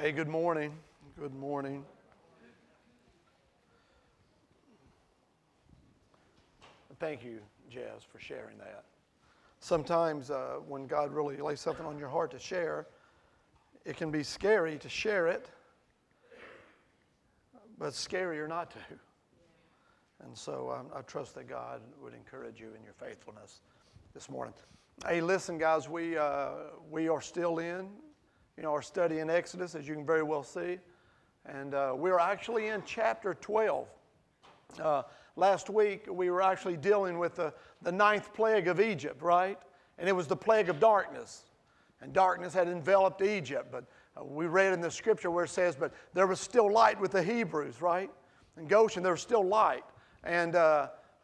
Hey, good morning. Good morning. Thank you, Jazz, for sharing that. Sometimes uh, when God really lays something on your heart to share, it can be scary to share it, but scarier not to. And so um, I trust that God would encourage you in your faithfulness this morning. Hey, listen, guys, we, uh, we are still in, you know, our study in Exodus, as you can very well see. And uh, we're actually in chapter 12. Uh, last week, we were actually dealing with the, the ninth plague of Egypt, right? And it was the plague of darkness. And darkness had enveloped Egypt. But uh, we read in the scripture where it says, but there was still light with the Hebrews, right? In Goshen, there was still light. And,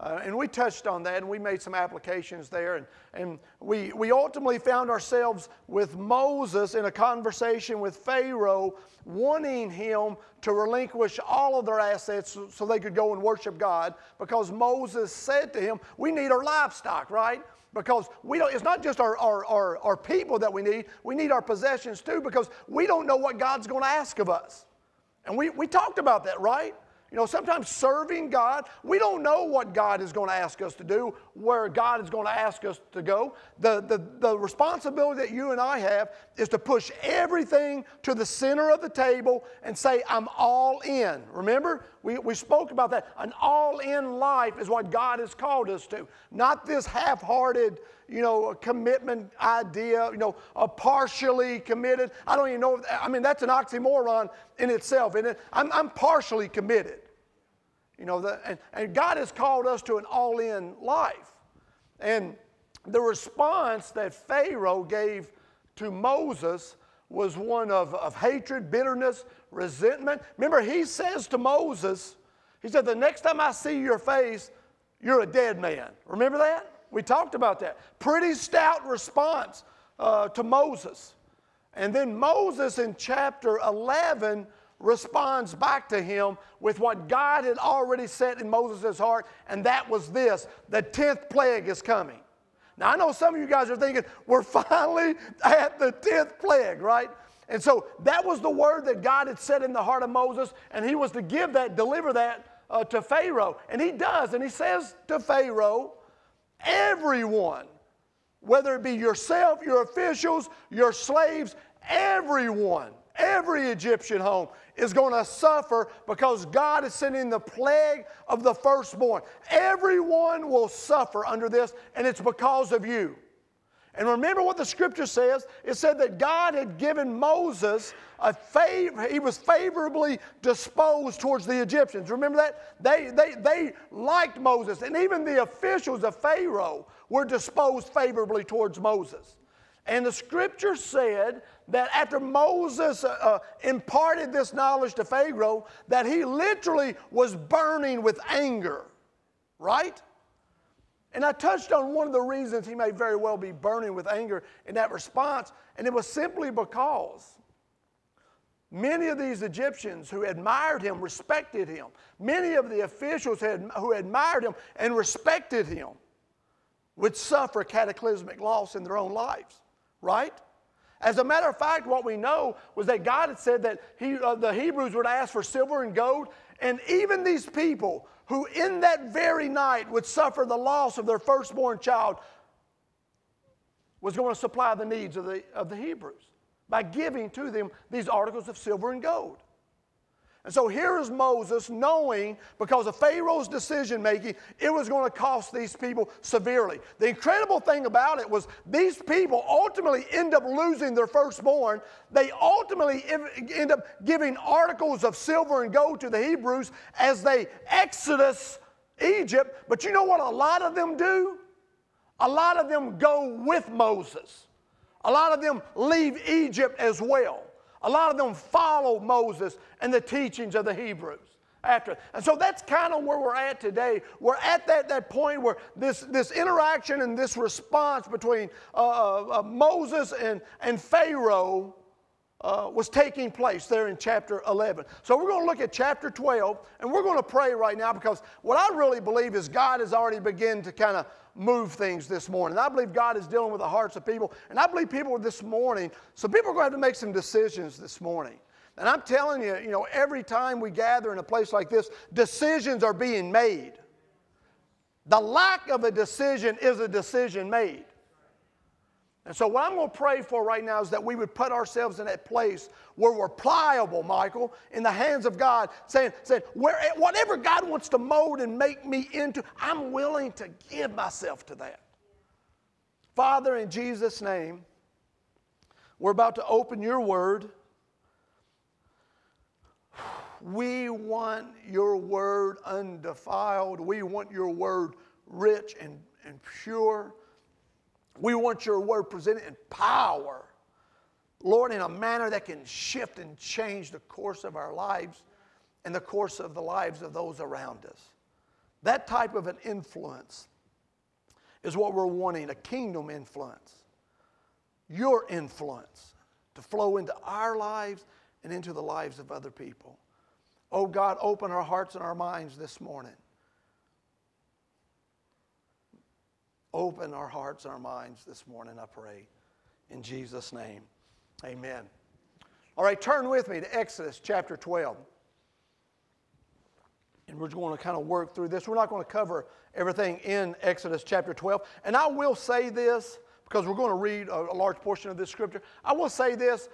uh, and we touched on that and we made some applications there. And, and we, we ultimately found ourselves with Moses in a conversation with Pharaoh, wanting him to relinquish all of their assets so, so they could go and worship God because Moses said to him, We need our livestock, right? because we don't, it's not just our, our, our, our, people that we need, we need our possessions too because we don't know what God's going to ask of us. And we, we talked about that, right? You know, sometimes serving God, we don't know what God is going to ask us to do, where God is going to ask us to go. The, the, the responsibility that you and I have is to push everything to the center of the table and say, I'm all in. Remember? We, we spoke about that. An all in life is what God has called us to, not this half hearted, you know, commitment idea, you know, a partially committed. I don't even know. I mean, that's an oxymoron in itself. And it, I'm, I'm partially committed. You know, the, and, and God has called us to an all in life. And the response that Pharaoh gave to Moses was one of, of hatred, bitterness, resentment. Remember, he says to Moses, he said, The next time I see your face, you're a dead man. Remember that? We talked about that. Pretty stout response uh, to Moses. And then Moses in chapter 11 responds back to him with what God had already set in Moses' heart, and that was this the 10th plague is coming. Now, I know some of you guys are thinking, we're finally at the 10th plague, right? And so that was the word that God had set in the heart of Moses, and he was to give that, deliver that uh, to Pharaoh. And he does, and he says to Pharaoh, everyone, whether it be yourself, your officials, your slaves, everyone, every Egyptian home is going to suffer because God is sending the plague of the firstborn. Everyone will suffer under this, and it's because of you. And remember what the scripture says? It said that God had given Moses a favor, he was favorably disposed towards the Egyptians. Remember that? They, they, they liked Moses, and even the officials of Pharaoh were disposed favorably towards Moses. And the scripture said that after Moses uh, uh, imparted this knowledge to Pharaoh, that he literally was burning with anger, right? And I touched on one of the reasons he may very well be burning with anger in that response, and it was simply because many of these Egyptians who admired him respected him. Many of the officials who admired him and respected him would suffer cataclysmic loss in their own lives, right? As a matter of fact, what we know was that God had said that he, uh, the Hebrews would ask for silver and gold, and even these people who in that very night would suffer the loss of their firstborn child was going to supply the needs of the, of the Hebrews by giving to them these articles of silver and gold. And so here is Moses knowing because of Pharaoh's decision making, it was going to cost these people severely. The incredible thing about it was these people ultimately end up losing their firstborn. They ultimately end up giving articles of silver and gold to the Hebrews as they exodus Egypt. But you know what a lot of them do? A lot of them go with Moses. A lot of them leave Egypt as well. A lot of them follow Moses and the teachings of the Hebrews after. And so that's kind of where we're at today. We're at that, that point where this, this interaction and this response between uh, uh, uh Moses and, and Pharaoh uh, was taking place there in chapter 11. So we're going to look at chapter 12 and we're going to pray right now because what I really believe is God has already begun to kind of move things this morning. I believe God is dealing with the hearts of people. And I believe people this morning, some people are going to have to make some decisions this morning. And I'm telling you, you know, every time we gather in a place like this, decisions are being made. The lack of a decision is a decision made. And so, what I'm going to pray for right now is that we would put ourselves in that place where we're pliable, Michael, in the hands of God, saying, saying where, whatever God wants to mold and make me into, I'm willing to give myself to that. Father, in Jesus' name, we're about to open your word. We want your word undefiled. We want your word rich and, and pure. We want your word presented in power. Lord, in a manner that can shift and change the course of our lives and the course of the lives of those around us. That type of an influence is what we're wanting a kingdom influence. Your influence to flow into our lives and into the lives of other people. Oh God, open our hearts and our minds this morning Open our hearts and our minds this morning, I pray. In Jesus' name, amen. All right, turn with me to Exodus chapter 12. And we're going to kind of work through this. We're not going to cover everything in Exodus chapter 12. And I will say this because we're going to read a, large portion of this scripture. I will say this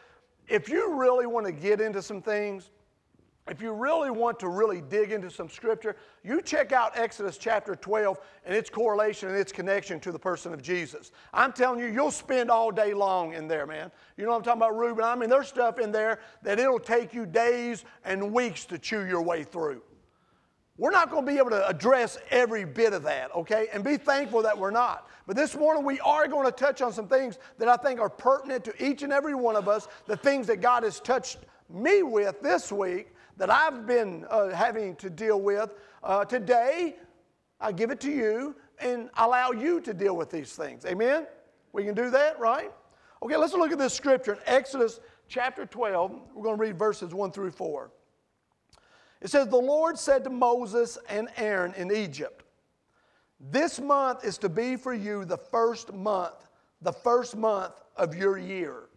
if you really want to get into some things, if you really want to really dig into some scripture, you check out Exodus chapter 12 and its correlation and its connection to the person of Jesus. I'm telling you, you'll spend all day long in there, man. You know what I'm talking about, Reuben? I mean, there's stuff in there that it'll take you days and weeks to chew your way through. We're not going to be able to address every bit of that, okay? And be thankful that we're not. But this morning we are going to touch on some things that I think are pertinent to each and every one of us, the things that God has touched me with this week that I've been uh, having to deal with. Uh, today, I give it to you and allow you to deal with these things. Amen? We can do that, right? Okay, let's look at this scripture in Exodus chapter 12. We're going to read verses 1 through 4. It says, The Lord said to Moses and Aaron in Egypt, This month is to be for you the first month, the first month of your year.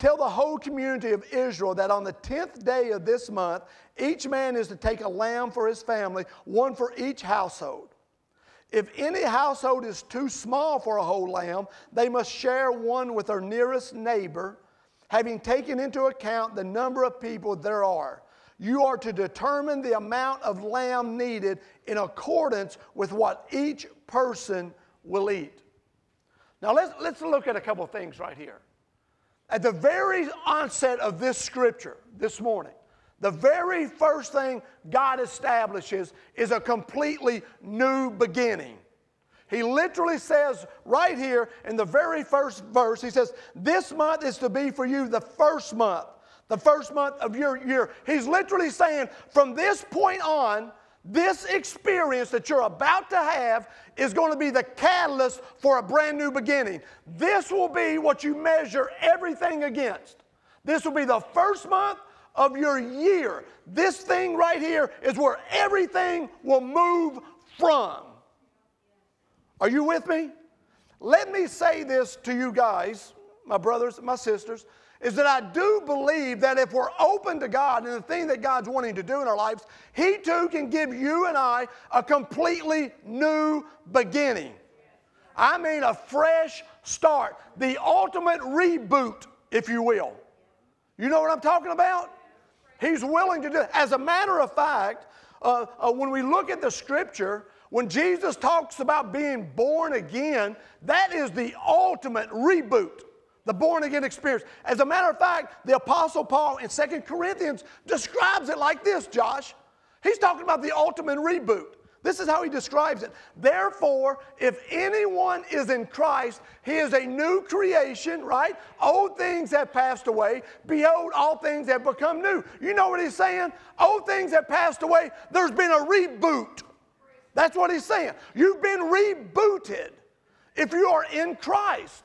Tell the whole community of Israel that on the 10th day of this month, each man is to take a lamb for his family, one for each household. If any household is too small for a whole lamb, they must share one with their nearest neighbor, having taken into account the number of people there are. You are to determine the amount of lamb needed in accordance with what each person will eat. Now, let's, let's look at a couple of things right here. At the very onset of this scripture this morning, the very first thing God establishes is a completely new beginning. He literally says right here in the very first verse, he says, This month is to be for you the first month, the first month of your year. He's literally saying, From this point on, this experience that you're about to have is going to be the catalyst for a brand new beginning. This will be what you measure everything against. This will be the first month of your year. This thing right here is where everything will move from. Are you with me? Let me say this to you guys, my brothers, my sisters is that I do believe that if we're open to God and the thing that God's wanting to do in our lives, He too can give you and I a completely new beginning. I mean, a fresh start, the ultimate reboot, if you will. You know what I'm talking about? He's willing to do it. As a matter of fact, uh, uh, when we look at the scripture, when Jesus talks about being born again, that is the ultimate reboot the born again experience. As a matter of fact, the Apostle Paul in Second Corinthians describes it like this, Josh. He's talking about the ultimate reboot. This is how he describes it. Therefore, if anyone is in Christ, he is a new creation, right? Old things have passed away. Behold, all things have become new. You know what he's saying? Old things have passed away. There's been a reboot. That's what he's saying. You've been rebooted if you are in Christ.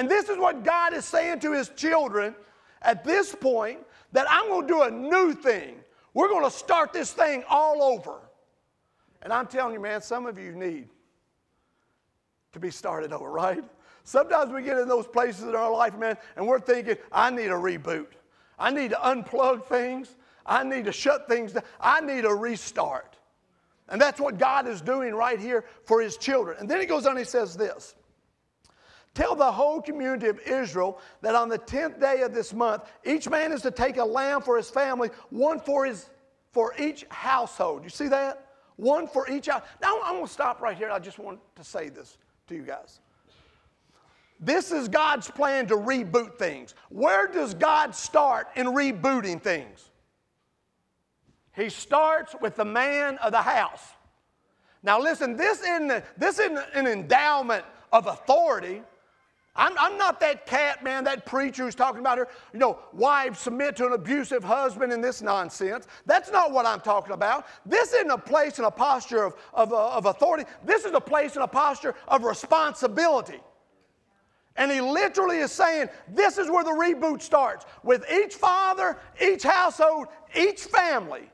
And this is what God is saying to his children at this point that I'm going to do a new thing. We're going to start this thing all over. And I'm telling you, man, some of you need to be started over, right? Sometimes we get in those places in our life, man, and we're thinking, I need a reboot. I need to unplug things. I need to shut things down. I need a restart. And that's what God is doing right here for his children. And then he goes on, and he says this Tell the whole community of Israel that on the 10th day of this month, each man is to take a lamb for his family, one for, his, for each household. You see that? One for each house. Now I'm going to stop right here. I just want to say this to you guys. This is God's plan to reboot things. Where does God start in rebooting things? He starts with the man of the house. Now, listen, this isn't, this isn't an endowment of authority. I'm, I'm, not that cat, man, that preacher who's talking about her, you know, wives submit to an abusive husband and this nonsense. That's not what I'm talking about. This isn't a place and a posture of, of, uh, of authority. This is a place and a posture of responsibility. And he literally is saying this is where the reboot starts with each father, each household, each family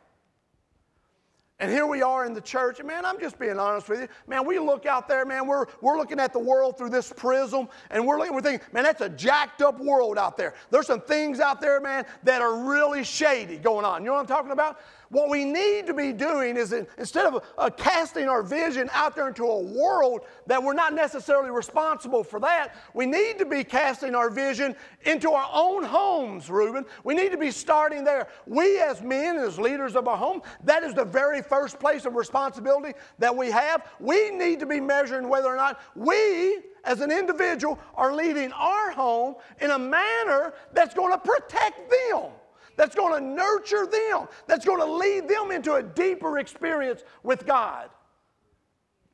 and here we are in the church. And man, I'm just being honest with you. Man, we look out there, man, we're, we're looking at the world through this prism, and we're looking, we're thinking, man, that's a jacked up world out there. There's some things out there, man, that are really shady going on. You know what I'm talking about? What we need to be doing is instead of uh, casting our vision out there into a world that we're not necessarily responsible for that, we need to be casting our vision into our own homes, Reuben. We need to be starting there. We, as men, as leaders of our home, that is the very first place of responsibility that we have. We need to be measuring whether or not we, as an individual, are leading our home in a manner that's going to protect them that's going to nurture them, that's going to lead them into a deeper experience with God.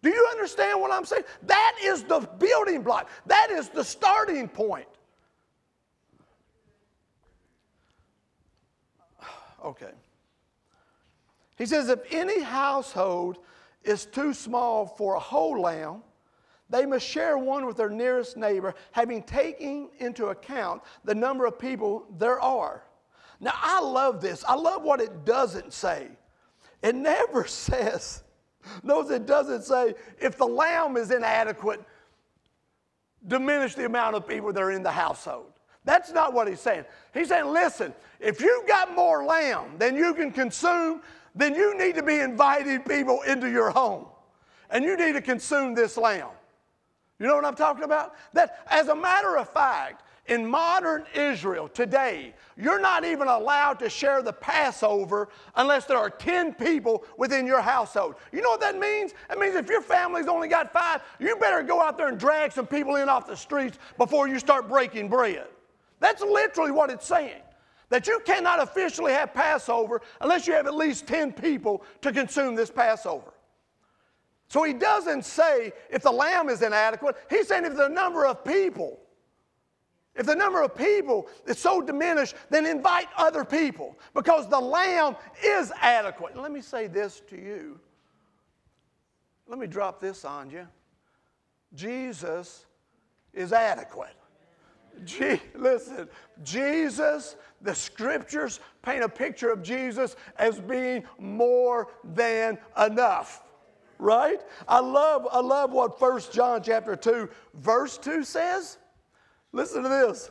Do you understand what I'm saying? That is the building block, that is the starting point. Okay. He says, if any household is too small for a whole lamb, they must share one with their nearest neighbor, having taken into account the number of people there are. Now, I love this. I love what it doesn't say. It never says, notice it doesn't say, if the lamb is inadequate, diminish the amount of people that are in the household. That's not what he's saying. He's saying, listen, if you've got more lamb than you can consume, then you need to be inviting people into your home. And you need to consume this lamb. You know what I'm talking about? That, as a matter of fact, in modern Israel today, you're not even allowed to share the Passover unless there are 10 people within your household. You know what that means? It means if your family's only got five, you better go out there and drag some people in off the streets before you start breaking bread. That's literally what it's saying. That you cannot officially have Passover unless you have at least 10 people to consume this Passover. So he doesn't say if the lamb is inadequate, he's saying if the number of people if the number of people is so diminished, then invite other people because the lamb is adequate. And let me say this to you. Let me drop this on you. Jesus is adequate. Je- listen, Jesus, the scriptures paint a picture of Jesus as being more than enough. Right? I love, I love what 1 John chapter 2, verse 2 says. Listen to this.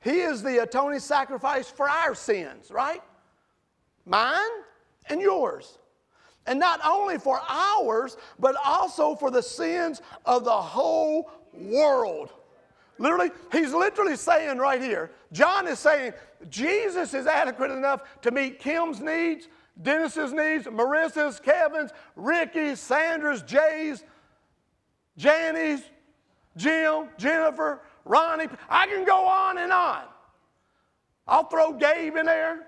He is the atoning sacrifice for our sins, right? Mine and yours. And not only for ours, but also for the sins of the whole world. Literally, he's literally saying right here, John is saying, Jesus is adequate enough to meet Kim's needs, Dennis's needs, Marissa's, Kevin's, Ricky's, Sandra's, Jay's, Janny's, Jim, Jennifer, Ronnie. I can go on and on. I'll throw Gabe in there,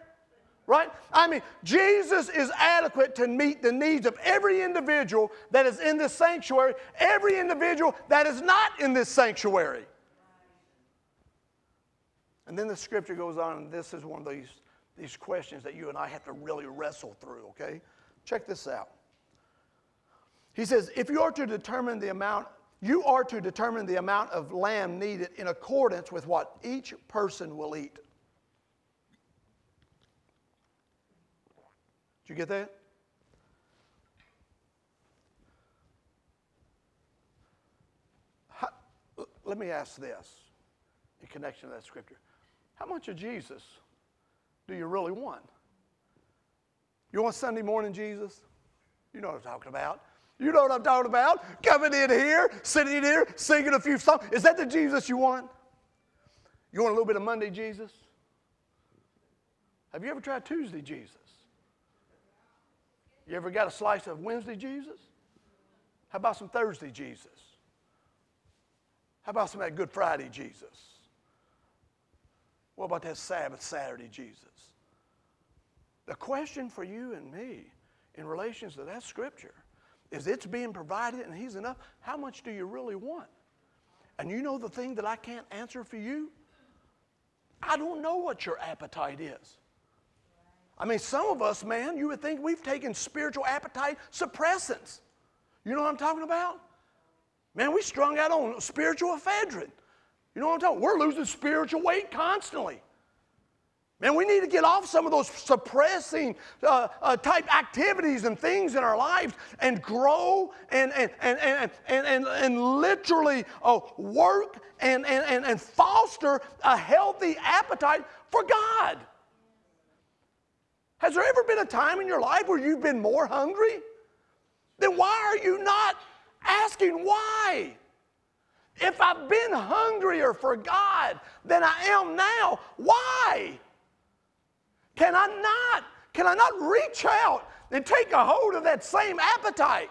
right? I mean, Jesus is adequate to meet the needs of every individual that is in this sanctuary, every individual that is not in this sanctuary. And then the scripture goes on, and this is one of these, these questions that you and I have to really wrestle through, okay? Check this out. He says, if you are to determine the amount you are to determine the amount of lamb needed in accordance with what each person will eat. Did you get that? How, let me ask this in connection to that scripture. How much of Jesus do you really want? You want Sunday morning Jesus? You know what I'm talking about. You know what I'm talking about. Coming in here, sitting in here, singing a few songs. Is that the Jesus you want? You want a little bit of Monday Jesus? Have you ever tried Tuesday Jesus? You ever got a slice of Wednesday Jesus? How about some Thursday Jesus? How about some that Good Friday Jesus? What about that Sabbath Saturday Jesus? The question for you and me in relation to that scripture is it's being provided and He's enough. How much do you really want? And you know the thing that I can't answer for you? I don't know what your appetite is. I mean, some of us, man, you would think we've taken spiritual appetite suppressants. You know what I'm talking about? Man, we strung out on spiritual ephedrine. You know what I'm talking? We're losing spiritual weight constantly. Man, we need to get off some of those suppressing uh, uh, type activities and things in our lives and grow and, and, and, and, and, and, and literally uh, work and, and, and foster a healthy appetite for God. Has there ever been a time in your life where you've been more hungry? Then why are you not asking why? If I've been hungrier for God than I am now, why? Can I not? Can I not reach out and take a hold of that same appetite?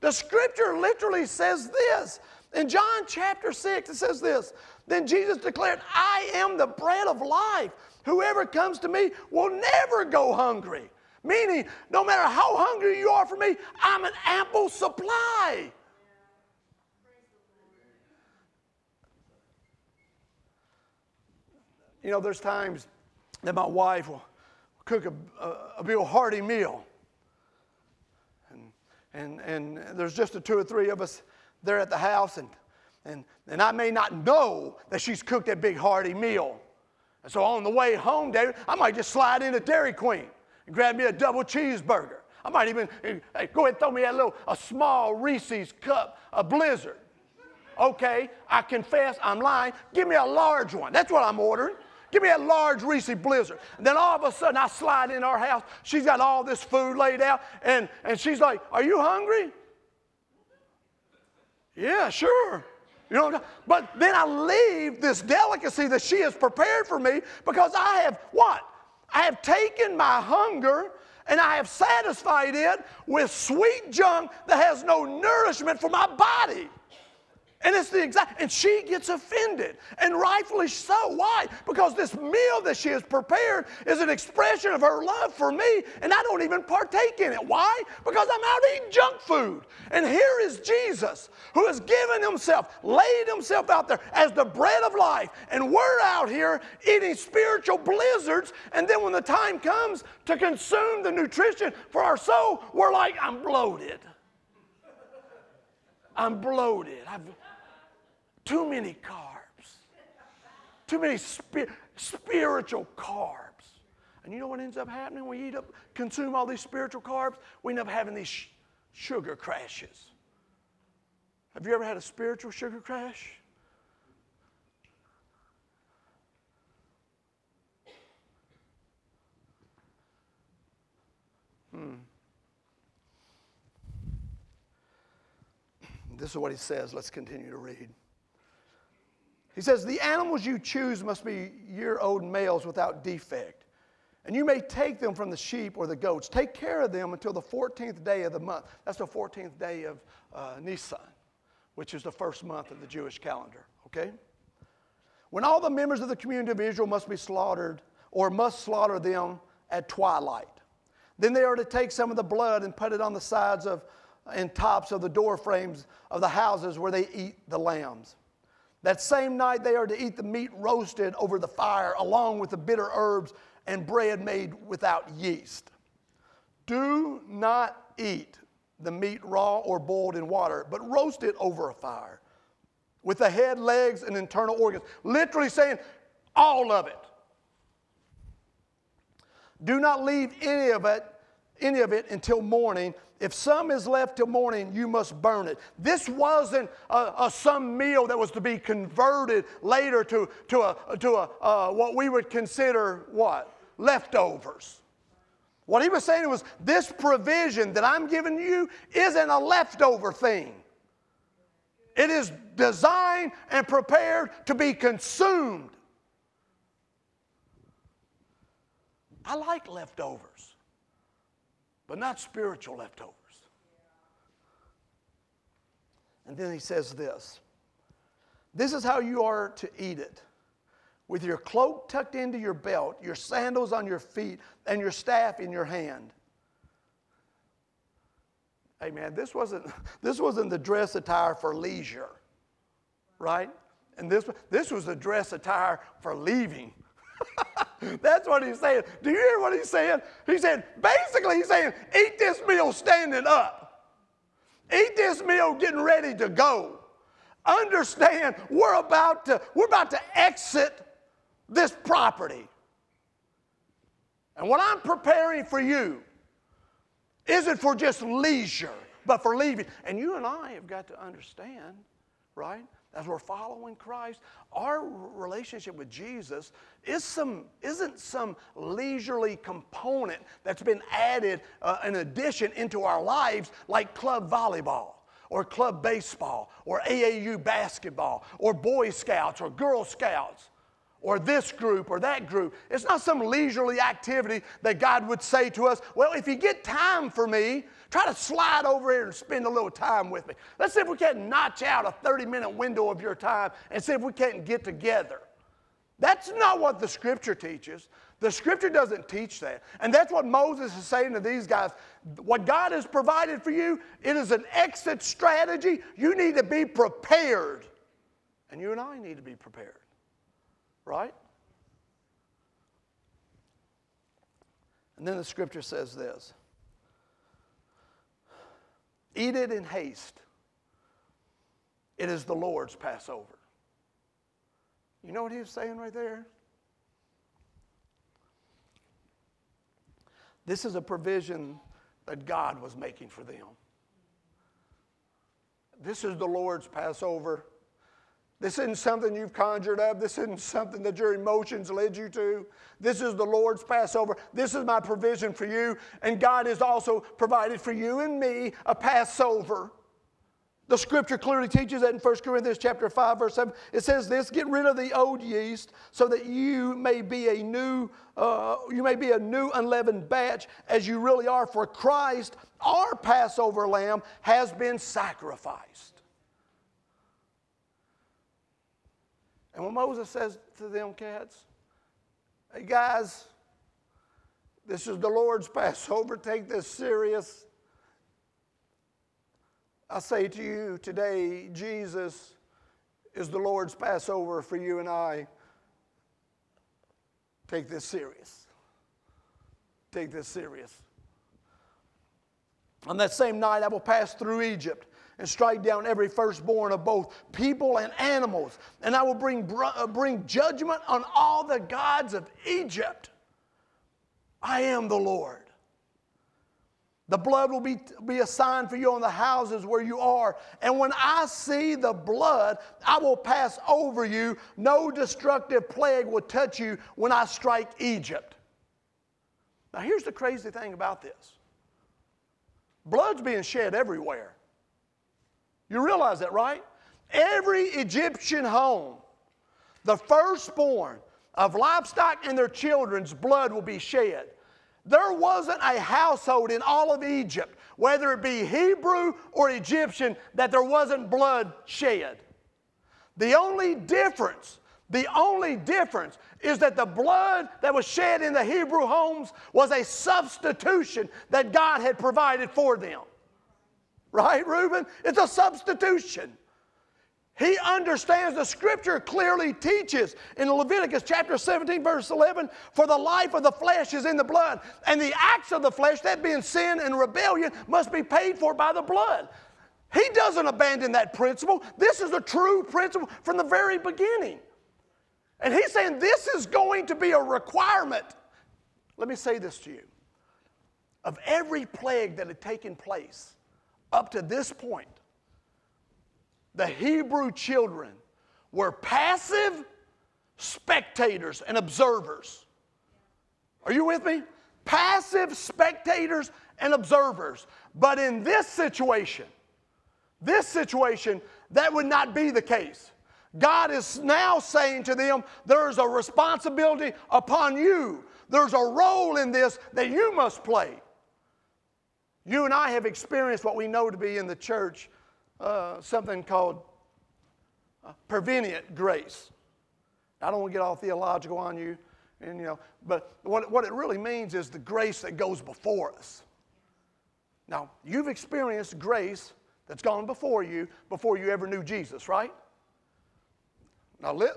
The scripture literally says this. In John chapter 6, it says this. Then Jesus declared, I am the bread of life. Whoever comes to me will never go hungry. Meaning, no matter how hungry you are for me, I'm an ample supply. You know, there's times that my wife will cook a, a, a real hearty meal. And, and, and there's just the two or three of us there at the house, and, and, and I may not know that she's cooked that big hearty meal. And so on the way home, David, I might just slide into Dairy Queen and grab me a double cheeseburger. I might even hey, go ahead and throw me a little, a small Reese's cup, a blizzard. Okay, I confess I'm lying. Give me a large one. That's what I'm ordering. Give me a large Reese Blizzard. And then all of a sudden I slide in our house. She's got all this food laid out. And, and she's like, Are you hungry? Yeah, sure. You know, but then I leave this delicacy that she has prepared for me because I have what? I have taken my hunger and I have satisfied it with sweet junk that has no nourishment for my body. And it's the exact, and she gets offended, and rightfully so. Why? Because this meal that she has prepared is an expression of her love for me, and I don't even partake in it. Why? Because I'm out eating junk food. And here is Jesus, who has given himself, laid himself out there as the bread of life, and we're out here eating spiritual blizzards, and then when the time comes to consume the nutrition for our soul, we're like, I'm bloated. I'm bloated. I've, too many carbs, too many spiritual carbs. And you know what ends up happening? We eat up, consume all these spiritual carbs, we end up having these sh- sugar crashes. Have you ever had a spiritual sugar crash? Hmm. This is what he says. Let's continue to read. He says, The animals you choose must be year old males without defect. And you may take them from the sheep or the goats. Take care of them until the 14th day of the month. That's the 14th day of uh, Nisan, which is the first month of the Jewish calendar, okay? When all the members of the community of Israel must be slaughtered or must slaughter them at twilight. Then they are to take some of the blood and put it on the sides of and tops of the door frames of the houses where they eat the lambs. That same night, they are to eat the meat roasted over the fire, along with the bitter herbs and bread made without yeast. Do not eat the meat raw or boiled in water, but roast it over a fire with the head, legs, and internal organs. Literally saying, all of it. Do not leave any of it, any of it until morning if some is left till morning, you must burn it. This wasn't a, a some meal that was to be converted later to, to, a, to a, uh, what we would consider what? leftovers. What he was saying was, this provision that I'm giving you isn't a leftover thing. It is designed and prepared to be consumed. I like leftovers, but not spiritual leftovers. And then he says this This is how you are to eat it with your cloak tucked into your belt, your sandals on your feet, and your staff in your hand. Hey man, this wasn't, this wasn't the dress attire for leisure, right? And this, this was the dress attire for leaving. That's what he's saying. Do you hear what he's saying? He said, basically, he's saying, eat this meal standing up. Eat this meal getting ready to go. Understand, we're about to, we're about to exit this property. And what I'm preparing for you isn't for just leisure, but for leaving. And you and I have got to understand, right? As we're following Christ, our relationship with Jesus is some, isn't some leisurely component that's been added, uh, an addition into our lives, like club volleyball or club baseball or AAU basketball or Boy Scouts or Girl Scouts or this group or that group. It's not some leisurely activity that God would say to us, well, if you get time for me, try to slide over here and spend a little time with me. Let's see if we can't notch out a 30 minute window of your time and see if we can't get together. That's not what the scripture teaches. The scripture doesn't teach that. And that's what Moses is saying to these guys. What God has provided for you, it is an exit strategy. You need to be prepared. And you and I need to be prepared. Right? And then the scripture says this Eat it in haste. It is the Lord's Passover. You know what he saying right there? This is a provision that God was making for them. This is the Lord's Passover. This isn't something you've conjured up. This isn't something that your emotions led you to. This is the Lord's Passover. This is my provision for you. And God has also provided for you and me a Passover. The scripture clearly teaches that in 1 Corinthians chapter 5, verse 7. It says this: get rid of the old yeast so that you may be a new, uh, you may be a new unleavened batch as you really are. For Christ, our Passover lamb, has been sacrificed. And when Moses says to them cats, hey guys, this is the Lord's Passover, take this serious. I say to you today, Jesus is the Lord's Passover for you and I. Take this serious. Take this serious. On that same night, I will pass through Egypt and strike down every firstborn of both people and animals. And I will bring, uh, bring judgment on all the gods of Egypt. I am the Lord. The blood will be, be a sign for you on the houses where you are. And when I see the blood, I will pass over you. No destructive plague will touch you when I strike Egypt. Now, here's the crazy thing about this blood's being shed everywhere. You realize that, right? Every Egyptian home, the firstborn of livestock and their children's blood will be shed. There wasn't a household in all of Egypt, whether it be Hebrew or Egyptian, that there wasn't blood shed. The only difference, the only difference is that the blood that was shed in the Hebrew homes was a substitution that God had provided for them. Right, Reuben? It's a substitution. He understands the scripture clearly teaches in Leviticus chapter 17, verse 11 for the life of the flesh is in the blood, and the acts of the flesh, that being sin and rebellion, must be paid for by the blood. He doesn't abandon that principle. This is a true principle from the very beginning. And he's saying this is going to be a requirement. Let me say this to you. Of every plague that had taken place, up to this point, the Hebrew children were passive spectators and observers. Are you with me? Passive spectators and observers. But in this situation, this situation, that would not be the case. God is now saying to them, there's a responsibility upon you. There's a role in this that you must play. You and I have experienced what we know to be in the church uh, something called uh, prevenient grace. I don't want to get all theological on you, and you know, but what, what it really means is the grace that goes before us. Now, you've experienced grace that's gone before you before you ever knew Jesus, right? Now, let,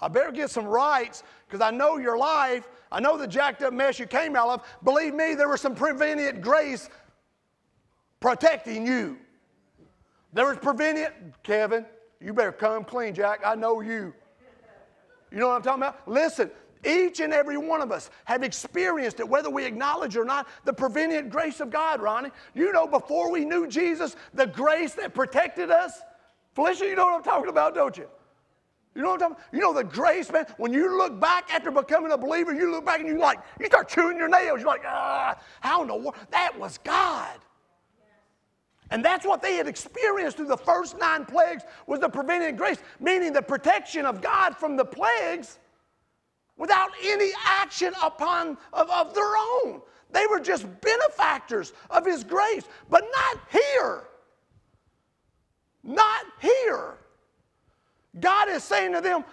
I better get some rights because I know your life. I know the jacked up mess you came out of. Believe me, there was some prevenient grace protecting you. There was prevenient, Kevin, you better come clean, Jack. I know you. You know what I'm talking about? Listen, each and every one of us have experienced it, whether we acknowledge or not, the prevenient grace of God, Ronnie. You know, before we knew Jesus, the grace that protected us. Felicia, you know what I'm talking about, don't you? You know what I'm talking? You know the grace, man. When you look back after becoming a believer, you look back and you like, you start chewing your nails. You're like, ah, how in the world? That was God. And that's what they had experienced through the first nine plagues was the prevenient grace, meaning the protection of God from the plagues without any action upon of, of their own. They were just benefactors of his grace, but not here. Not here. God is saying to them,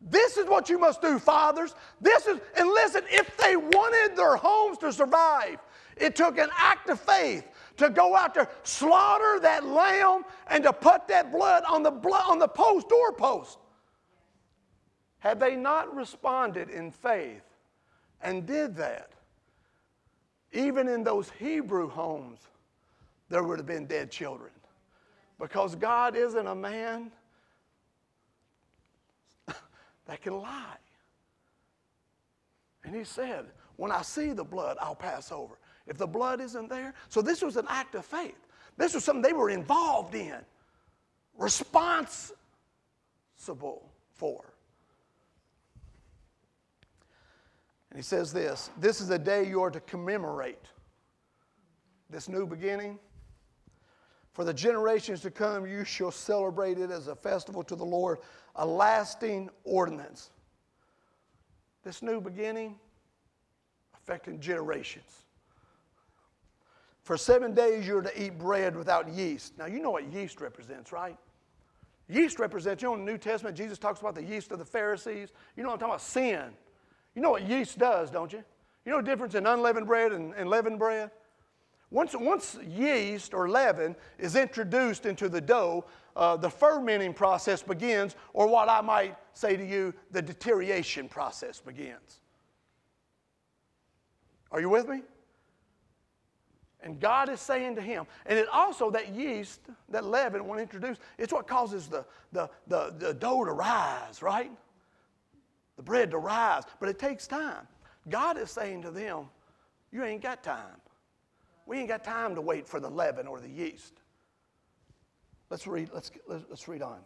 this is what you must do, fathers. This is, and listen, if they wanted their homes to survive, it took an act of faith to go out there, slaughter that lamb, and to put that blood on the blood on the post doorpost. Had they not responded in faith and did that, even in those Hebrew homes, there would have been dead children. Because God isn't a man that can lie. And he said, When I see the blood, I'll pass over. If the blood isn't there, so this was an act of faith. This was something they were involved in, responsible for. And he says this this is a day you are to commemorate this new beginning. For the generations to come, you shall celebrate it as a festival to the Lord, a lasting ordinance. This new beginning affecting generations. For seven days you're to eat bread without yeast. Now, you know what yeast represents, right? Yeast represents, you know, in the New Testament, Jesus talks about the yeast of the Pharisees. You know what I'm talking about? Sin. You know what yeast does, don't you? You know the difference in unleavened bread and, and leavened bread? Once, once yeast or leaven is introduced into the dough, uh, the fermenting process begins, or what I might say to you, the deterioration process begins. Are you with me? And God is saying to him, and it also, that yeast, that leaven, when introduced, it's what causes the, the, the, the dough to rise, right? The bread to rise. But it takes time. God is saying to them, You ain't got time. We ain't got time to wait for the leaven or the yeast. Let's read, let's, let's read on.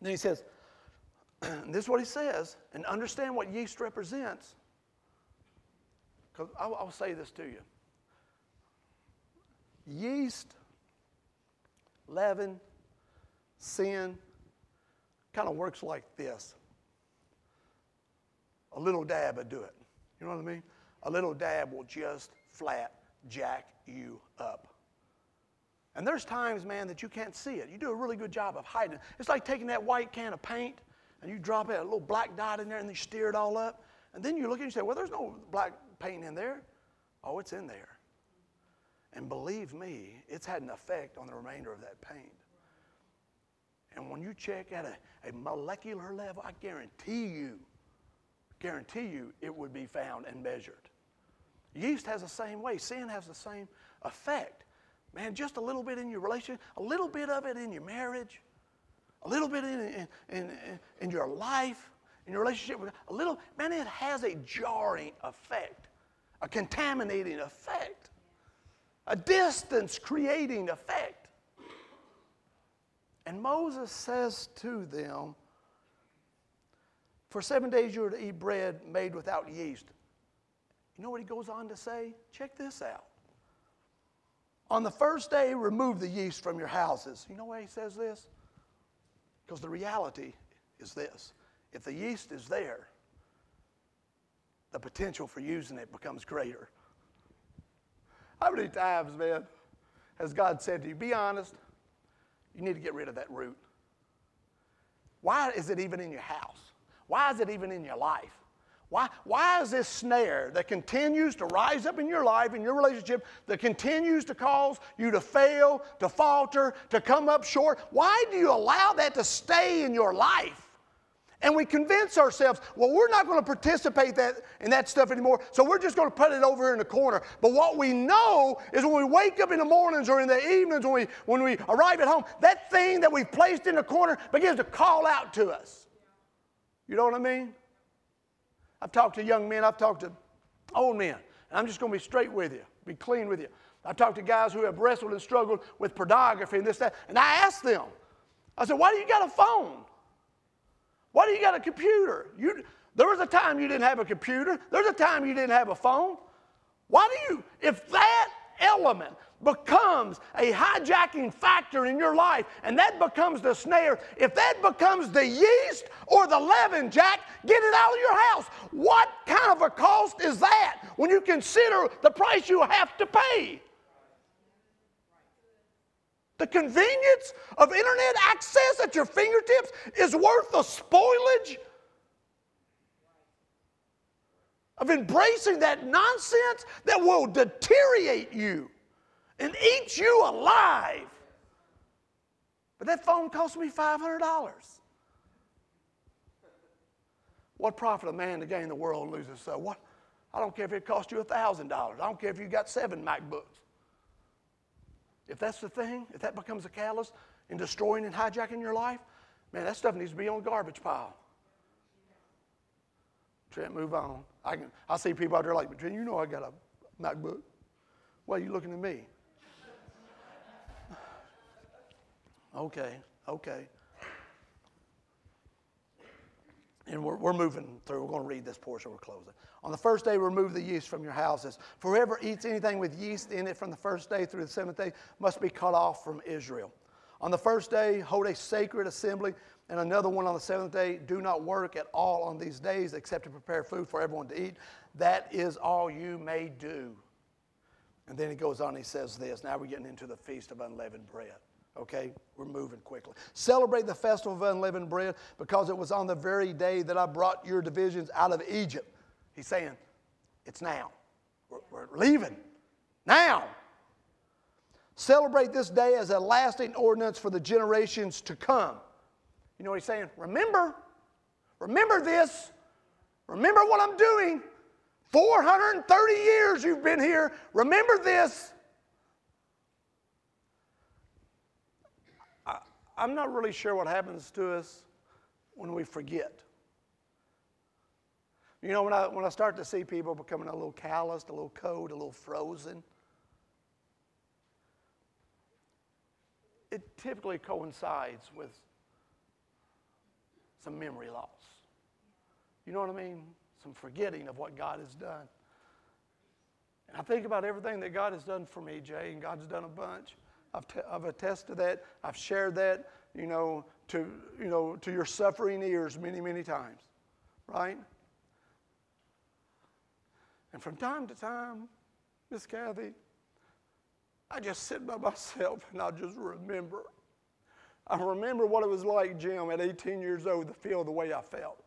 Then he says, this is what he says, and understand what yeast represents. Because I'll, I'll say this to you yeast, leaven, sin kind of works like this. A little dab would do it. You know what I mean? A little dab will just flat jack you up. And there's times, man, that you can't see it. You do a really good job of hiding it. It's like taking that white can of paint and you drop it, a little black dot in there, and you stir it all up. And then you look and you say, Well, there's no black paint in there. Oh, it's in there. And believe me, it's had an effect on the remainder of that paint. And when you check at a, a molecular level, I guarantee you, guarantee you, it would be found and measured. Yeast has the same way. Sin has the same effect. Man, just a little bit in your relationship, a little bit of it in your marriage, a little bit in, in, in, in your life, in your relationship with a little, man, it has a jarring effect, a contaminating effect a distance creating effect. And Moses says to them, For seven days you are to eat bread made without yeast. You know what he goes on to say? Check this out. On the first day, remove the yeast from your houses. You know why he says this? Because the reality is this if the yeast is there, the potential for using it becomes greater. How many times, man, has God said to you, be honest, you need to get rid of that root? Why is it even in your house? Why is it even in your life? Why, why is this snare that continues to rise up in your life, in your relationship, that continues to cause you to fail, to falter, to come up short? Why do you allow that to stay in your life? And we convince ourselves, well, we're not going to participate that, in that stuff anymore, so we're just going to put it over here in the corner. But what we know is when we wake up in the mornings or in the evenings, when we, when we arrive at home, that thing that we've placed in the corner begins to call out to us. You know what I mean? I've talked to young men, I've talked to old men, and I'm just going to be straight with you, be clean with you. I've talked to guys who have wrestled and struggled with pornography and this, that, and I asked them, I said, why do you got a phone? Why do you got a computer? You, there was a time you didn't have a computer. There's a time you didn't have a phone. Why do you, if that element becomes a hijacking factor in your life and that becomes the snare, if that becomes the yeast or the leaven, Jack, get it out of your house. What kind of a cost is that when you consider the price you have to pay? The convenience of internet access at your fingertips is worth the spoilage of embracing that nonsense that will deteriorate you and eat you alive. But that phone cost me $500. What profit a man to gain the world and lose his soul? What? I don't care if it cost you $1,000. I don't care if you got seven MacBooks. If that's the thing, if that becomes a catalyst in destroying and hijacking your life, man, that stuff needs to be on garbage pile. Trent, move on. I, can, I see people out there like, Trent, you know I got a MacBook. Why are you looking at me? okay, okay. And we're, we're moving through. We're going to read this portion. We're closing. On the first day, remove the yeast from your houses. Whoever eats anything with yeast in it from the first day through the seventh day must be cut off from Israel. On the first day, hold a sacred assembly, and another one on the seventh day. Do not work at all on these days except to prepare food for everyone to eat. That is all you may do. And then he goes on, he says this. Now we're getting into the feast of unleavened bread. Okay, we're moving quickly. Celebrate the festival of unleavened bread because it was on the very day that I brought your divisions out of Egypt. He's saying, it's now. We're, we're leaving now. Celebrate this day as a lasting ordinance for the generations to come. You know what he's saying? Remember, remember this. Remember what I'm doing. 430 years you've been here. Remember this. I'm not really sure what happens to us when we forget. You know, when I, when I start to see people becoming a little calloused, a little cold, a little frozen, it typically coincides with some memory loss. You know what I mean? Some forgetting of what God has done. And I think about everything that God has done for me, Jay, and God's done a bunch. I've, t- I've attested that. I've shared that, you know, to, you know, to your suffering ears many, many times, right? And from time to time, Miss Kathy, I just sit by myself and I just remember. I remember what it was like, Jim, at 18 years old to feel the way I felt.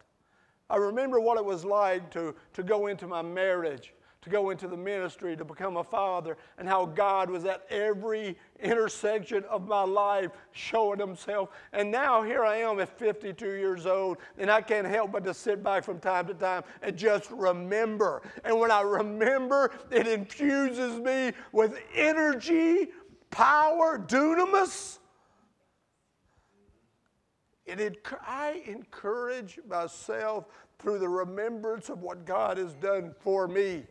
I remember what it was like to, to go into my marriage to go into the ministry, to become a father, and how God was at every intersection of my life showing Himself. And now here I am at 52 years old, and I can't help but to sit back from time to time and just remember. And when I remember, it infuses me with energy, power, dunamis. It, I encourage myself through the remembrance of what God has done for me.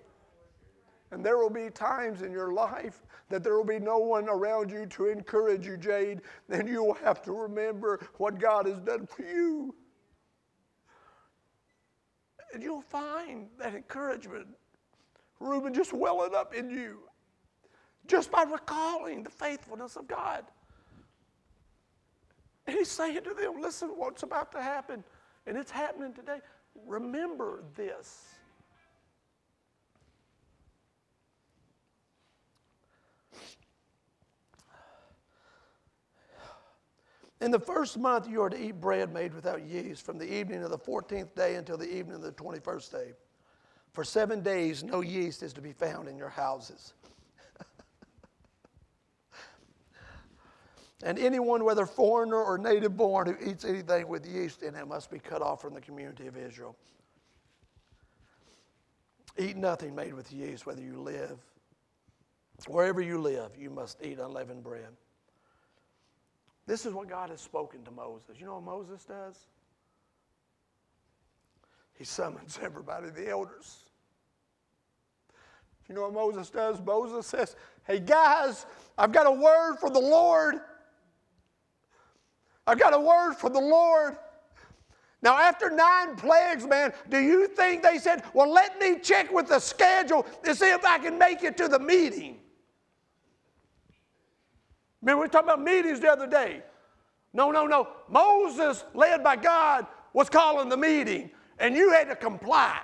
And there will be times in your life that there will be no one around you to encourage you, Jade. Then you will have to remember what God has done for you. And you'll find that encouragement, Reuben, just welling up in you just by recalling the faithfulness of God. And he's saying to them, listen, what's about to happen, and it's happening today. Remember this. In the first month, you are to eat bread made without yeast from the evening of the 14th day until the evening of the 21st day. For seven days, no yeast is to be found in your houses. and anyone, whether foreigner or native born, who eats anything with yeast in it must be cut off from the community of Israel. Eat nothing made with yeast, whether you live, wherever you live, you must eat unleavened bread. This is what God has spoken to Moses. You know what Moses does? He summons everybody, the elders. You know what Moses does? Moses says, Hey guys, I've got a word for the Lord. I've got a word for the Lord. Now, after nine plagues, man, do you think they said, Well, let me check with the schedule to see if I can make it to the meeting? Remember, we were talking about meetings the other day. No, no, no. Moses, led by God, was calling the meeting, and you had to comply.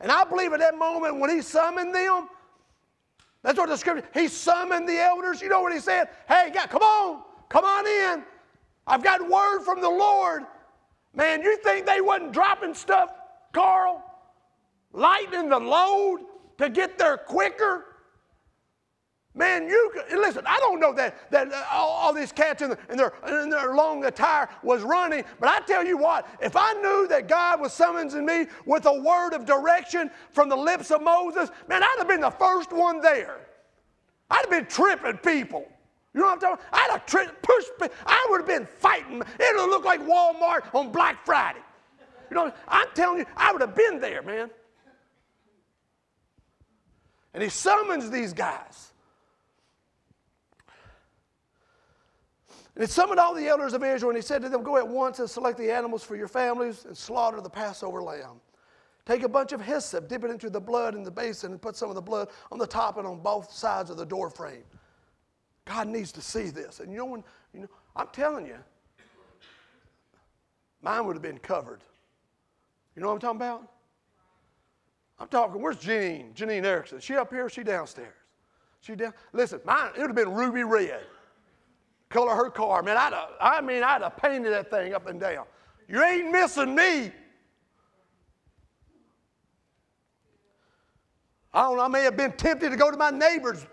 And I believe at that moment when he summoned them, that's what the scripture, he summoned the elders. You know what he said? Hey, God, come on, come on in. I've got word from the Lord. Man, you think they wasn't dropping stuff, Carl? Lightening the load to get there quicker? Man, you listen. I don't know that that uh, all, all, these cats in, the, in, their in their long attire was running, but I tell you what, if I knew that God was summoning me with a word of direction from the lips of Moses, man, I'd have been the first one there. I'd have been tripping people. You know what I'm talking? About? I'd have tri- pushed. I would have been fighting. It would look like Walmart on Black Friday. You know, I'm telling you, I would have been there, man. And he summons these guys. And he summoned all the elders of Israel, and he said to them, Go at once and select the animals for your families and slaughter the Passover lamb. Take a bunch of hyssop, dip it into the blood in the basin, and put some of the blood on the top and on both sides of the door frame. God needs to see this. And you know when, you know, I'm telling you, mine would have been covered. You know what I'm talking about? I'm talking, where's Janine? Janine Erickson. She up here, she downstairs. She down. Listen, mine, it would have been ruby red color her car. Man, I'd have, I mean, I'd have painted that thing up and down. You ain't missing me. I don't know, I may have been tempted to go to my neighbor's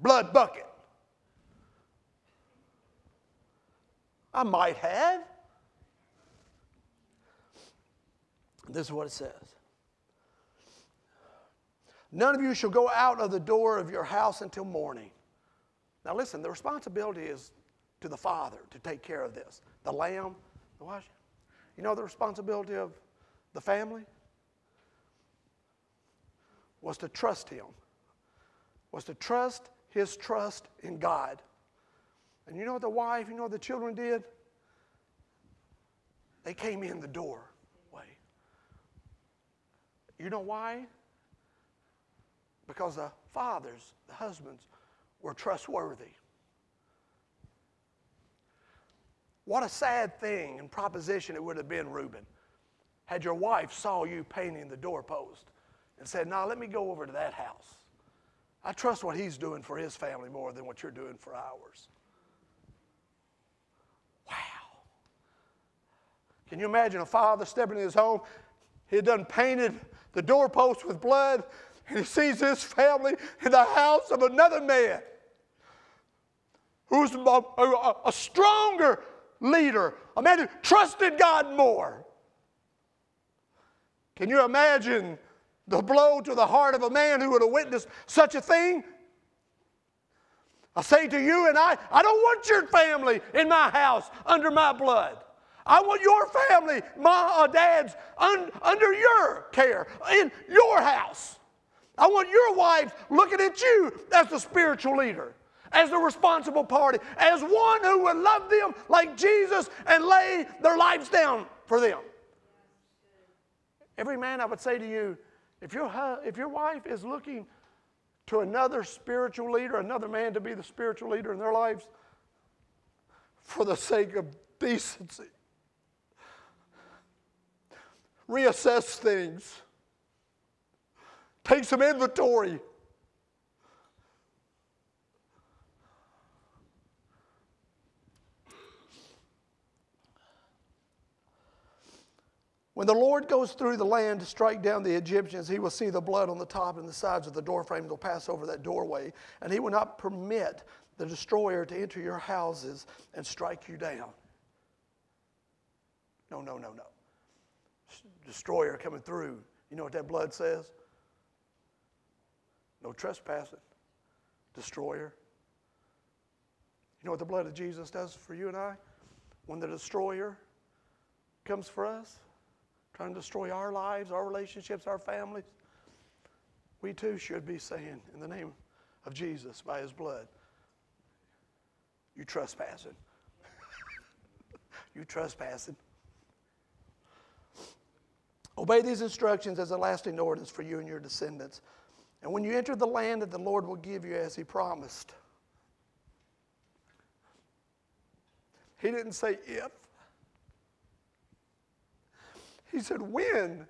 blood bucket. I might have. This is what it says. None of you shall go out of the door of your house until morning. Now, listen, the responsibility is to the father to take care of this. The lamb, the wash. You know the responsibility of the family? Was to trust him, was to trust his trust in God. And you know what the wife, you know what the children did? They came in the doorway. You know why? Because the fathers, the husbands, were trustworthy. What a sad thing and proposition it would have been, Reuben, had your wife saw you painting the doorpost and said, Now let me go over to that house. I trust what he's doing for his family more than what you're doing for ours. Wow. Can you imagine a father stepping in his home? He had done painted the doorpost with blood, and he sees his family in the house of another man who's a, stronger leader, a man who trusted God more. Can you imagine the blow to the heart of a man who would have witnessed such a thing? I say to you and I, I don't want your family in my house under my blood. I want your family, my uh, dad's, un, under your care, in your house. I want your wives looking at you as the spiritual leader as the responsible party, as one who would love them like Jesus and lay their lives down for them. Every man, I would say to you, if your, if your wife is looking to another spiritual leader, another man to be the spiritual leader in their lives, for the sake of decency, reassess things, take some inventory. When the Lord goes through the land to strike down the Egyptians, he will see the blood on the top and the sides of the doorframe. They'll pass over that doorway, and he will not permit the destroyer to enter your houses and strike you down. No, no, no, no. Destroyer coming through. You know what that blood says? No trespassing. Destroyer. You know what the blood of Jesus does for you and I? When the destroyer comes for us, trying to destroy our lives, our relationships, our families, we too should be saying, in the name of Jesus, by his blood, you trespassing. you trespassing. Obey these instructions as a lasting ordinance for you and your descendants. And when you enter the land that the Lord will give you as he promised, he didn't say if, he said when.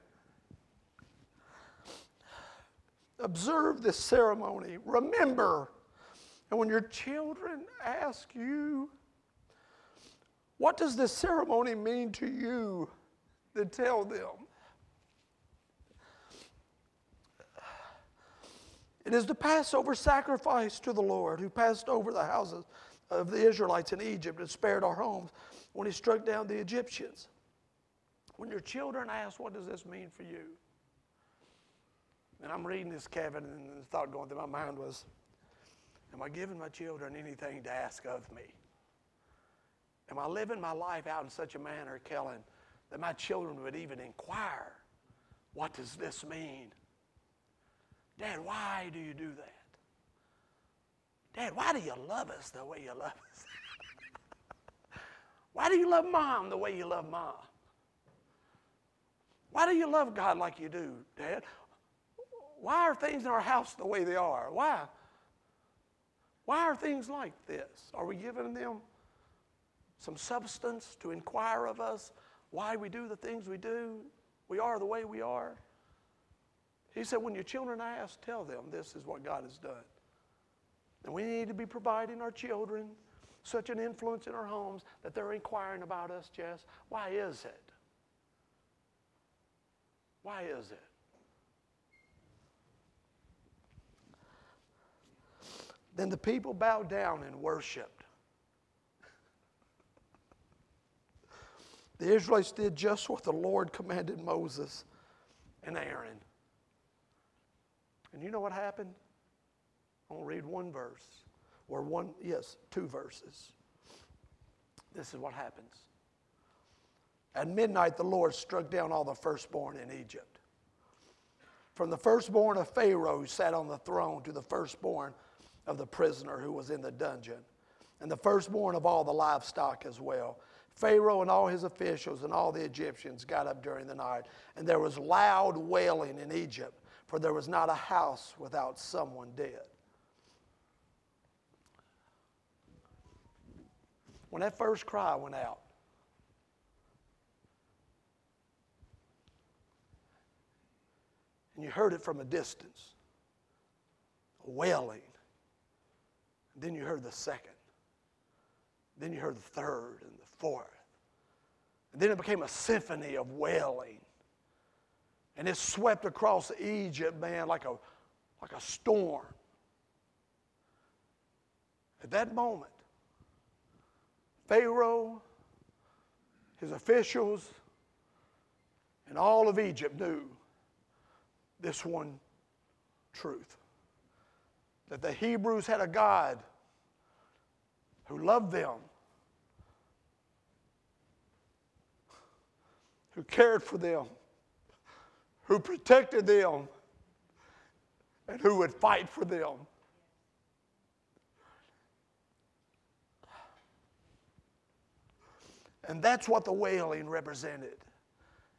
Observe this ceremony. Remember. And when your children ask you, what does this ceremony mean to you? Then tell them. It is the Passover sacrifice to the Lord who passed over the houses of the Israelites in Egypt and spared our homes when he struck down the Egyptians. When your children ask, What does this mean for you? And I'm reading this, Kevin, and the thought going through my mind was, Am I giving my children anything to ask of me? Am I living my life out in such a manner, Kellen, that my children would even inquire, What does this mean? Dad, why do you do that? Dad, why do you love us the way you love us? why do you love mom the way you love mom? Why do you love God like you do, Dad? Why are things in our house the way they are? Why? Why are things like this? Are we giving them some substance to inquire of us why we do the things we do? We are the way we are. He said, when your children ask, tell them this is what God has done. And we need to be providing our children such an influence in our homes that they're inquiring about us, Jess. Why is it? Why is it? Then the people bowed down and worshiped. The Israelites did just what the Lord commanded Moses and Aaron. And you know what happened? I'll read one verse, or one, yes, two verses. This is what happens. At midnight, the Lord struck down all the firstborn in Egypt. From the firstborn of Pharaoh who sat on the throne to the firstborn of the prisoner who was in the dungeon, and the firstborn of all the livestock as well. Pharaoh and all his officials and all the Egyptians got up during the night, and there was loud wailing in Egypt for there was not a house without someone dead. When that first cry went out, and you heard it from a distance, a wailing. And then you heard the second. Then you heard the third and the fourth. And then it became a symphony of wailing. And it swept across Egypt, man, like a, like a storm. At that moment, Pharaoh, his officials, and all of Egypt knew this one truth that the Hebrews had a God who loved them, who cared for them who protected them and who would fight for them. And that's what the wailing represented.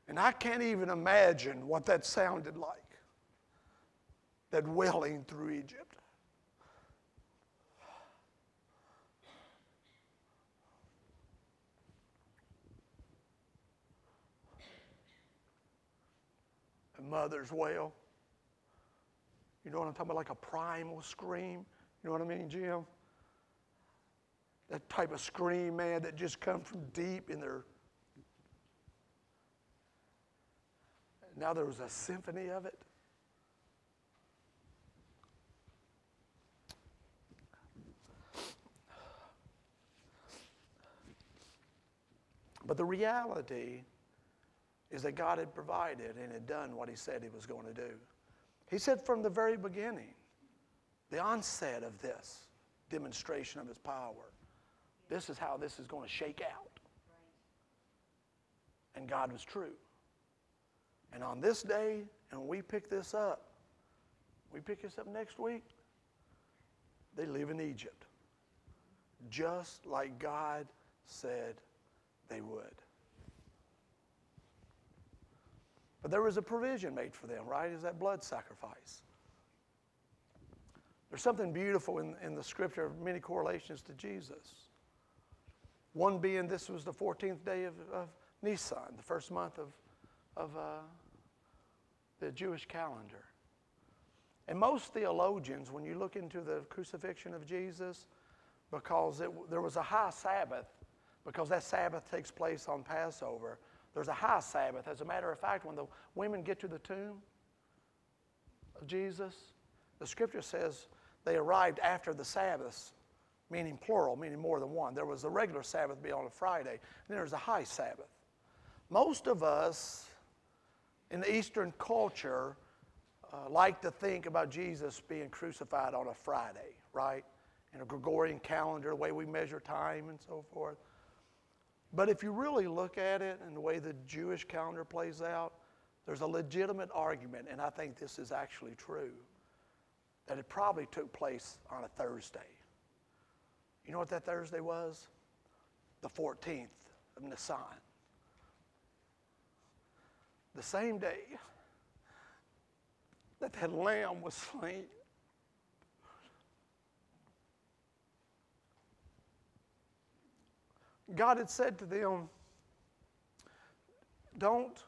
And I can't even imagine what that sounded like. That welling through Egypt. A mother's wail. You know what I'm talking about? Like a primal scream. You know what I mean, Jim? That type of scream, man, that just comes from deep in their. Now there was a symphony of it. But the reality is that God had provided and had done what He said He was going to do. He said from the very beginning, the onset of this demonstration of His power, this is how this is going to shake out. And God was true. And on this day, and we pick this up, we pick this up next week, they live in Egypt. Just like God said they would. But there was a provision made for them, right? Is that blood sacrifice. There's something beautiful in, in the scripture, of many correlations to Jesus. One being this was the 14th day of, of Nisan, the first month of, of uh, the Jewish calendar. And most theologians, when you look into the crucifixion of Jesus, because it, there was a high Sabbath, because that Sabbath takes place on Passover, there's a high Sabbath. As a matter of fact, when the women get to the tomb of Jesus, the scripture says they arrived after the Sabbaths, meaning plural, meaning more than one. There was a regular Sabbath be on a Friday, and then there's a high Sabbath. Most of us in the Eastern culture uh, like to think about Jesus being crucified on a Friday, right? In a Gregorian calendar, the way we measure time and so forth. But if you really look at it and the way the Jewish calendar plays out, there's a legitimate argument, and I think this is actually true, that it probably took place on a Thursday. You know what that Thursday was? The 14th of Nisan. The same day that that lamb was slain. God had said to them, Don't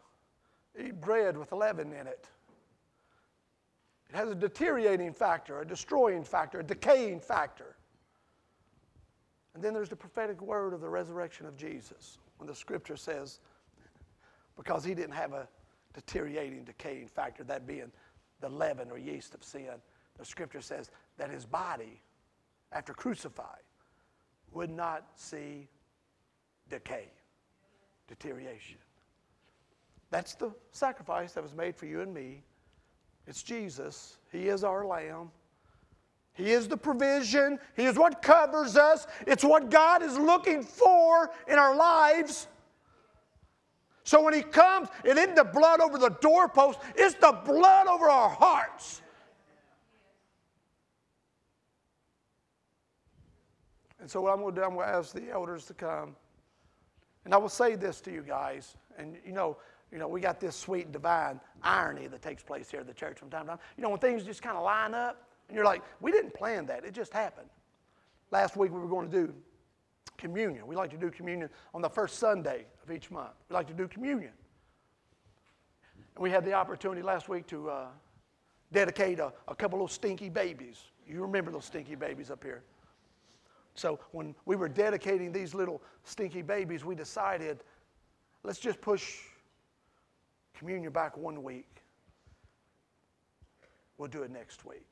eat bread with leaven in it. It has a deteriorating factor, a destroying factor, a decaying factor. And then there's the prophetic word of the resurrection of Jesus when the scripture says, because he didn't have a deteriorating, decaying factor, that being the leaven or yeast of sin, the scripture says that his body, after crucified, would not see decay, deterioration. That's the sacrifice that was made for you and me. It's Jesus. He is our Lamb. He is the provision. He is what covers us. It's what God is looking for in our lives. So when He comes, it isn't the blood over the doorpost, it's the blood over our hearts. And so what I'm going to do, I'm going to ask the elders to come. And I will say this to you guys, and you know, you know, we got this sweet divine irony that takes place here at the church from time to time. You know, when things just kind of line up, and you're like, we didn't plan that, it just happened. Last week we were going to do communion. We like to do communion on the first Sunday of each month. We like to do communion. And we had the opportunity last week to uh, dedicate a, a couple of stinky babies. You remember those stinky babies up here. So when we were dedicating these little stinky babies, we decided let's just push communion back one week. We'll do it next week.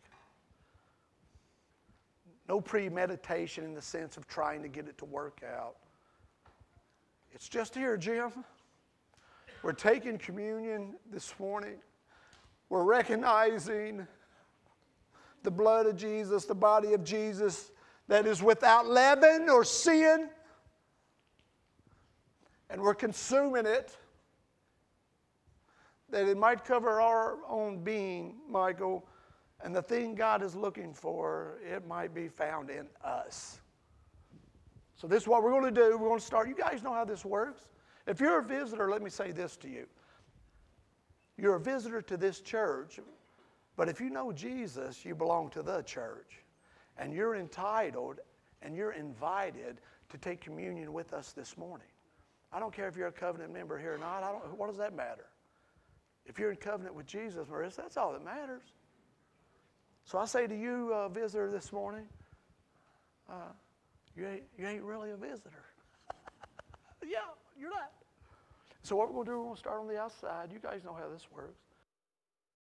No premeditation in the sense of trying to get it to work out. It's just here, Jim. We're taking communion this morning. We're recognizing the blood of Jesus, the body of Jesus that is without leaven or sin, and we're consuming it, that it might cover our own being, Michael, and the thing God is looking for, it might be found in us. So, this is what we're going to do. We're going to start. You guys know how this works. If you're a visitor, let me say this to you. You're a visitor to this church, but if you know Jesus, you belong to the church. And you're entitled and you're invited to take communion with us this morning. I don't care if you're a covenant member here or not. I don't, what does that matter? If you're in covenant with Jesus, Marissa, that's all that matters. So I say to you, uh, visitor this morning, uh, you, ain't, you ain't really a visitor. yeah, you're not. So what we're going to do, we're going to start on the outside. You guys know how this works.